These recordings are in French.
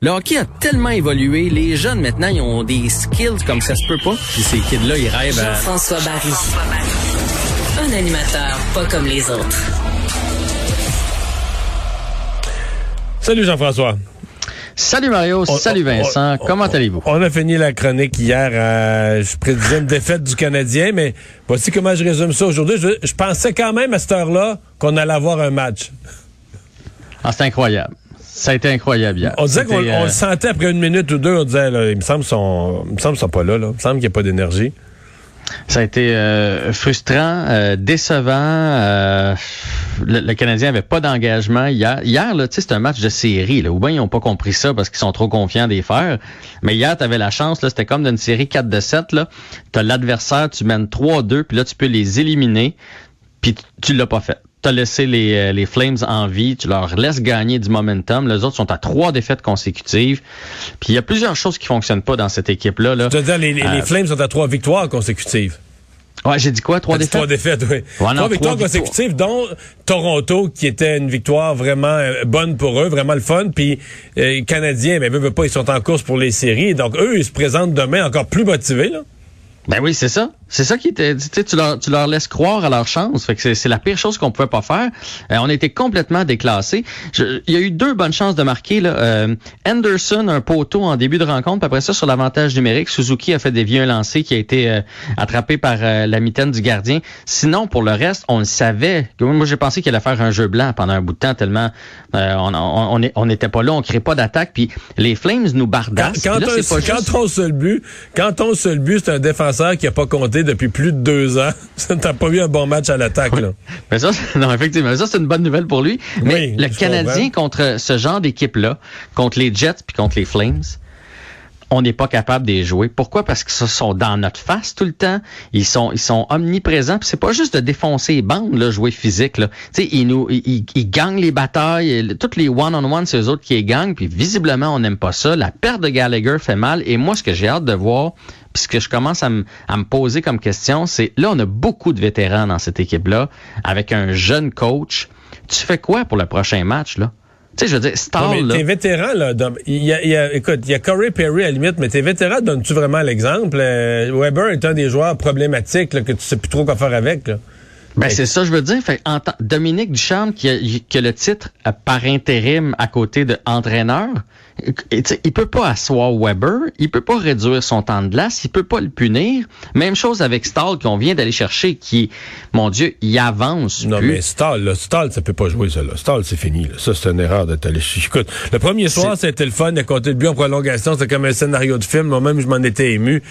Le hockey a tellement évolué, les jeunes maintenant, ils ont des skills comme ça se peut pas. Puis ces kids-là, ils rêvent à... Jean-François Barry. Un animateur pas comme les autres. Salut Jean-François. Salut Mario, salut Vincent, comment allez-vous? On a fini la chronique hier, à, je prédisais une défaite du Canadien, mais voici comment je résume ça aujourd'hui. Je, je pensais quand même à cette heure-là qu'on allait avoir un match. Ah, c'est incroyable. Ça a été incroyable hier. On disait qu'on on euh, le sentait après une minute ou deux, on disait, là, il me semble qu'ils sont, il me semble sont pas là, là. Il me semble qu'il n'y a pas d'énergie. Ça a été euh, frustrant, euh, décevant. euh, le, le Canadien avait pas d'engagement hier. Hier, là, tu sais, c'est un match de série. Là, ou bien ils ont pas compris ça parce qu'ils sont trop confiants des faire. Mais hier, tu avais la chance. Là, c'était comme d'une série 4 de 7. Là, t'as l'adversaire, tu mènes 3-2, puis là, tu peux les éliminer. Puis tu, tu l'as pas fait. T'as laissé les, euh, les Flames en vie, tu leur laisses gagner du momentum. Les autres sont à trois défaites consécutives. Puis il y a plusieurs choses qui fonctionnent pas dans cette équipe-là. Là. Je veux dire, les, les- les Euh, Flames sont à trois victoires consécutives. Ouais, j'ai dit quoi? Trois défaites? Trois défaites, oui. Ouais, non, trois trois victoires victoires. consécutives, dont Toronto, qui était une victoire vraiment euh, bonne pour eux, vraiment le fun. Puis euh, Canadiens, mais veut, veut pas, ils sont en course pour les séries. Donc eux, ils se présentent demain encore plus motivés. Là. Ben oui, c'est ça. C'est ça qui était. Tu sais, tu leur, tu leur laisses croire à leur chance. Fait que c'est, c'est la pire chose qu'on pouvait pas faire. Euh, on était complètement déclassés. Je- Il y a eu deux bonnes chances de marquer. Là. Euh, Anderson, un poteau en début de rencontre. Puis après ça, sur l'avantage numérique, Suzuki a fait dévier un lancer qui a été euh, attrapé par euh, la mitaine du gardien. Sinon, pour le reste, on le savait. Moi, j'ai pensé qu'il allait faire un jeu blanc pendant un bout de temps tellement euh, on on- on est- on n'était pas là, on crée pas d'attaque. Puis les Flames nous bardassent. quand, là, pas juste- ton seul but, quand ton seul but, c'est un défenseur qui a pas compté depuis plus de deux ans, t'as pas eu un bon match à l'attaque. là. Mais ça, non, effectivement, ça, c'est une bonne nouvelle pour lui. Mais Oui, le Canadien contre ce genre d'équipe-là, contre les Jets puis contre les Flames, on n'est pas capable de les jouer. Pourquoi? Parce qu'ils sont dans notre face tout le temps. Ils sont, ils sont omniprésents. Puis c'est pas juste de défoncer les bandes, là, jouer physique. Là. Ils nous, ils, ils- gagnent les batailles. Toutes les one-on-one, c'est eux autres qui les gagnent. Puis visiblement, on n'aime pas ça. La perte de Gallagher fait mal. Et moi, ce que j'ai hâte de voir, puis ce que je commence à me, à me poser comme question, c'est là, on a beaucoup de vétérans dans cette équipe-là, avec un jeune coach. Tu fais quoi pour le prochain match, là? Tu sais, je veux dire, mais là, tes vétérans, là, y a, il y a- écoute, il y a Corey Perry à la limite, mais tes vétérans, donnes-tu vraiment l'exemple? Euh, Weber est un des joueurs problématiques là, que tu sais plus trop quoi faire avec. Là. Ben, c'est ça, je veux dire. Fait, en Dominique Ducharme, qui a, qui a le titre euh, par intérim à côté de entraîneur, il peut pas asseoir Weber, il peut pas réduire son temps de glace, il peut pas le punir. Même chose avec Stahl qu'on vient d'aller chercher, qui, mon Dieu, il avance Non, plus. mais Stall, là, Stall, ça peut pas jouer, ça. Là. Stall, c'est fini. Là. Ça, c'est une erreur de t'aller ch- Écoute, le premier soir, c'était le fun. Il a compté le but en prolongation. C'était comme un scénario de film. Moi-même, je m'en étais ému.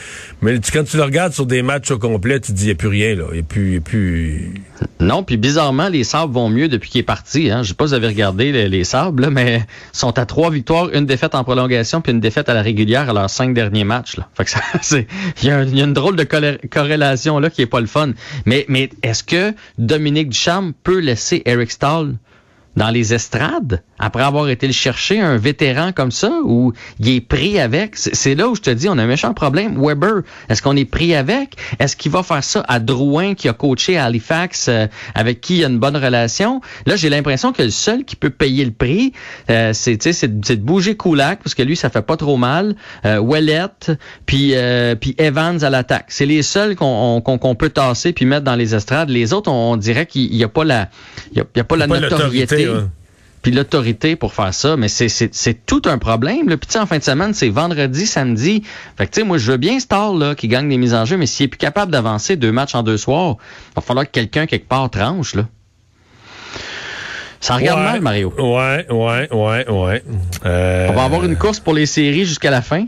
Mais tu- quand tu le regardes sur des matchs au complet, tu te dis, il n'y a plus rien. Là. Il n'y a plus... il y a plus... Non, puis bizarrement, les Sabres vont mieux depuis qu'il est parti. Hein. Je sais pas si vous avez regardé les, les Sabres, là, mais sont à trois victoires, une défaite en prolongation, puis une défaite à la régulière à leurs cinq derniers matchs. Là. Il y, a une drôle de corrélation là qui est pas le fun. Mais, mais est-ce que Dominique Ducharme peut laisser Eric Stahl dans les estrades? Après avoir été le chercher un vétéran comme ça ou il est pris avec c'est là où je te dis on a un méchant problème. Weber est-ce qu'on est pris avec? Est-ce qu'il va faire ça à Drouin qui a coaché à Halifax euh, avec qui il y a une bonne relation? Là j'ai l'impression que le seul qui peut payer le prix euh, c'est tu sais, c'est de- bouger Kulak parce que lui ça fait pas trop mal. Euh, Ouellette puis euh, puis Evans à l'attaque. C'est les seuls qu'on on- qu'on qu'on peut tasser puis mettre dans les estrades. Les autres on, on dirait qu'il y a pas la il y a, il y a pas la pas notoriété. Puis l'autorité pour faire ça, mais c'est tout un problème. Là. Puis tu sais, en fin de semaine, c'est vendredi, samedi. Fait que tu sais, moi je veux bien Star là qui gagne des mises en jeu, mais s'il est plus capable d'avancer deux matchs en deux soirs, va falloir que quelqu'un quelque part tranche là. Ça regarde Ouais. mal, Mario. Ouais, ouais, ouais, ouais. Euh, On va avoir une course pour les séries jusqu'à la fin,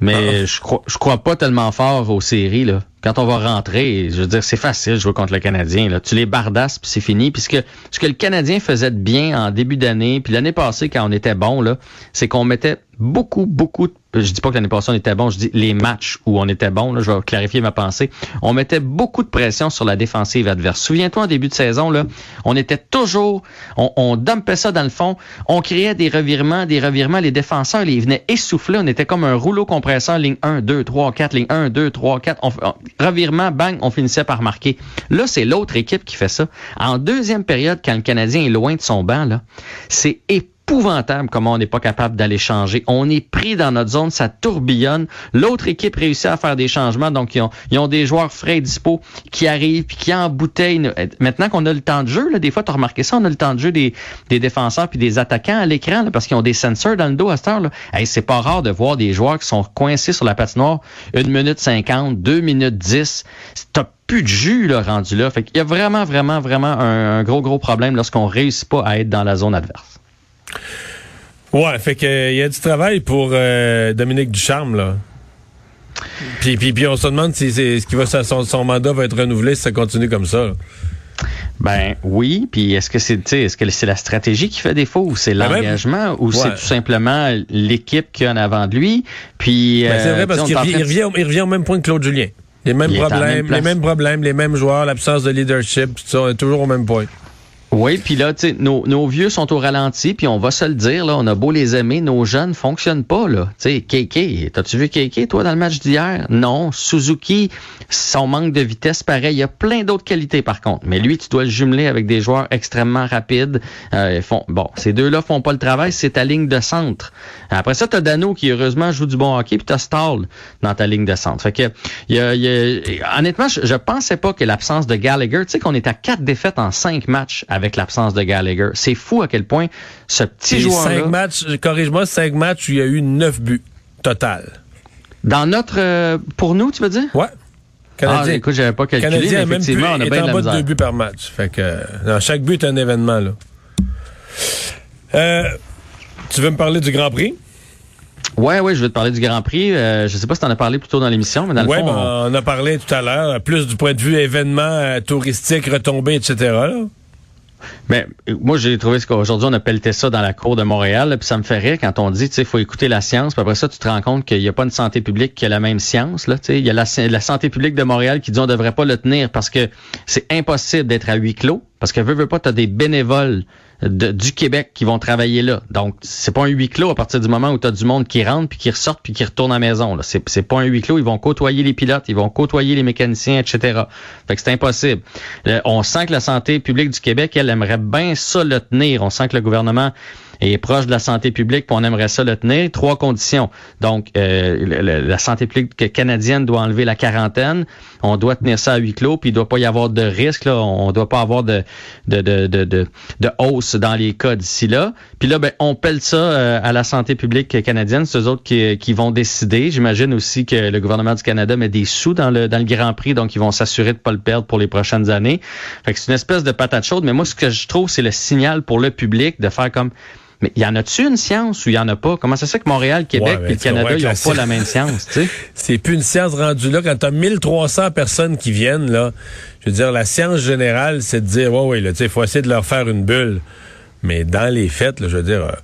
mais je crois je crois pas tellement fort aux séries là. Quand on va rentrer, je veux dire, c'est facile jouer contre le Canadien. Là. Tu les bardasses, puis c'est fini. Puis ce que, le Canadien faisait bien en début d'année, puis l'année passée, quand on était bon, là, c'est qu'on mettait beaucoup, beaucoup de je dis pas que l'année passée on était bon, je dis les matchs où on était bon, là, je vais clarifier ma pensée. On mettait beaucoup de pression sur la défensive adverse. Souviens-toi en début de saison, là, on était toujours, on, on dumpait ça dans le fond, on créait des revirements, des revirements, les défenseurs, ils venaient essouffler, on était comme un rouleau compresseur, ligne 1, 2, 3, 4, ligne 1, 2, 3, 4, on, on- revirement, bang, on finissait par marquer. Là, c'est l'autre équipe qui fait ça. En deuxième période, quand le Canadien est loin de son banc, là, c'est épouvantable comment on n'est pas capable d'aller changer. On est pris dans notre zone, ça tourbillonne. L'autre équipe réussit à faire des changements, donc ils ont, ils ont des joueurs frais et dispo qui arrivent puis qui embouteillent. Maintenant qu'on a le temps de jeu, là, des fois, tu as remarqué ça, on a le temps de jeu des, des défenseurs puis des attaquants à l'écran parce qu'ils ont des sensors dans le dos à cette heure. Là. c'est pas rare de voir des joueurs qui sont coincés sur la patinoire une minute cinquante, deux minutes dix. T'as plus de jus là, rendu là. Fait qu'il y a vraiment, vraiment, vraiment un, gros, gros problème lorsqu'on réussit pas à être dans la zone adverse. Ouais, fait qu'il y a du travail pour euh, Dominique Ducharme, là. Puis, puis, puis on se demande si c'est ce qui va son, son, mandat va être renouvelé si ça continue comme ça. Ben oui, puis est-ce que c'est est-ce que c'est la stratégie qui fait défaut ou c'est ben, l'engagement ou c'est tout simplement l'équipe qui est en avant de lui? Puis ben, c'est vrai euh, parce qu'il revient, il revient, au même point que Claude Julien. Les mêmes problèmes, les mêmes problèmes, les mêmes joueurs, l'absence de leadership, tout ça, on est toujours au même point. Oui, puis là, nos, nos, vieux sont au ralenti, puis on va se le dire, là, on a beau les aimer, nos jeunes fonctionnent pas, là. Tu sais, Keke, t'as-tu vu Keke, toi, dans le match d'hier? Non. Suzuki, son manque de vitesse, pareil. Il y a plein d'autres qualités, par contre. Mais lui, tu dois le jumeler avec des joueurs extrêmement rapides. Euh, font, bon, ces deux-là font pas le travail, c'est ta ligne de centre. Après ça, t'as Dano qui, heureusement, joue du bon hockey, puis t'as Stall dans ta ligne de centre. Fait que, honnêtement, je, je pensais pas que l'absence de Gallagher, tu sais qu'on est à quatre défaites en cinq matchs avec l'absence de Gallagher. C'est fou à quel point ce petit joueur cinq matchs, corrige-moi, cinq matchs où il y a eu neuf buts total. Dans notre, euh, pour nous, tu veux dire? Ouais. Canadien. Ah, écoute, j'avais pas calculé, Canadien mais effectivement, on a bien en bas de deux buts par match. Fait que, dans chaque but est un événement, là. Euh, tu veux me parler du Grand Prix? Ouais, ouais, je vais te parler du Grand Prix. Euh, je sais pas si tu en as parlé plus tôt dans l'émission, mais dans le fond, ben, on... a parlé tout à l'heure, plus du point de vue événement euh, touristique, retombées, etc. Là. Mais euh, moi, j'ai trouvé ce qu'aujourd'hui, on a pelleté ça dans la cour de Montréal, puis ça me fait rire quand on dit, tu sais, faut écouter la science, puis après ça, tu te rends compte qu'il n'y a pas une santé publique qui a la même science. Là, il y a la, santé publique de Montréal qui dit on devrait pas le tenir parce que c'est impossible d'être à huis clos, parce que veux, veux pas, tu as des bénévoles du Québec qui vont travailler là. Donc, c'est pas un huis clos à partir du moment où tu as du monde qui rentre, puis qui ressort, puis qui retourne à la maison. C'est, c'est pas un huis clos. Ils vont côtoyer les pilotes, ils vont côtoyer les mécaniciens, etc. Fait que c'est impossible. On sent que la santé publique du Québec, elle aimerait bien ça le tenir. On sent que le gouvernement est proche de la santé publique, puis on aimerait ça le tenir. Trois conditions. Donc, euh, la santé publique canadienne doit enlever la quarantaine. On doit tenir ça à huis clos, puis il doit pas y avoir de risque. Là. On doit pas avoir de, de, de, de, de, hausse dans les cas d'ici là. Puis là, ben, on pèle ça euh, à la santé publique canadienne. C'est eux autres qui, qui vont décider. J'imagine aussi que le gouvernement du Canada met des sous dans le, dans le Grand Prix, donc ils vont s'assurer de pas le perdre pour les prochaines années. Fait que c'est une espèce de patate chaude. Mais moi, ce que je trouve, c'est le signal pour le public de faire comme mais y en a-tu une science ou y en a pas? Comment ça se fait que Montréal, Québec et le Canada, ils n'ont pas la même science, tu sais? C'est plus une science rendue là. Quand tu as 1300 personnes qui viennent, là, je veux dire, la science générale, c'est de dire, ouais, ouais, tu sais, il faut essayer de leur faire une bulle. Mais dans les faits, là, je veux dire,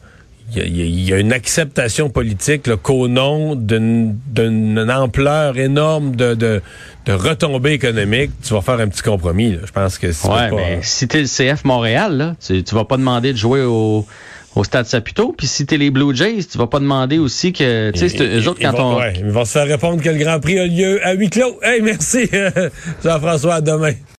il y, a une acceptation politique qu'au nom d'une ampleur énorme de, de, de, retombées économiques, tu vas faire un petit compromis. Je pense que si ouais, mais si tu es le CF Montréal, là, tu, tu vas pas demander de jouer au au Stade Saputo. Puis si t'es les Blue Jays, tu vas pas demander aussi que, tu sais, eux autres, quand ils on... Ouais, ils vont se faire répondre que le Grand Prix a lieu à huis clos. Hey, merci, Jean-François, à demain.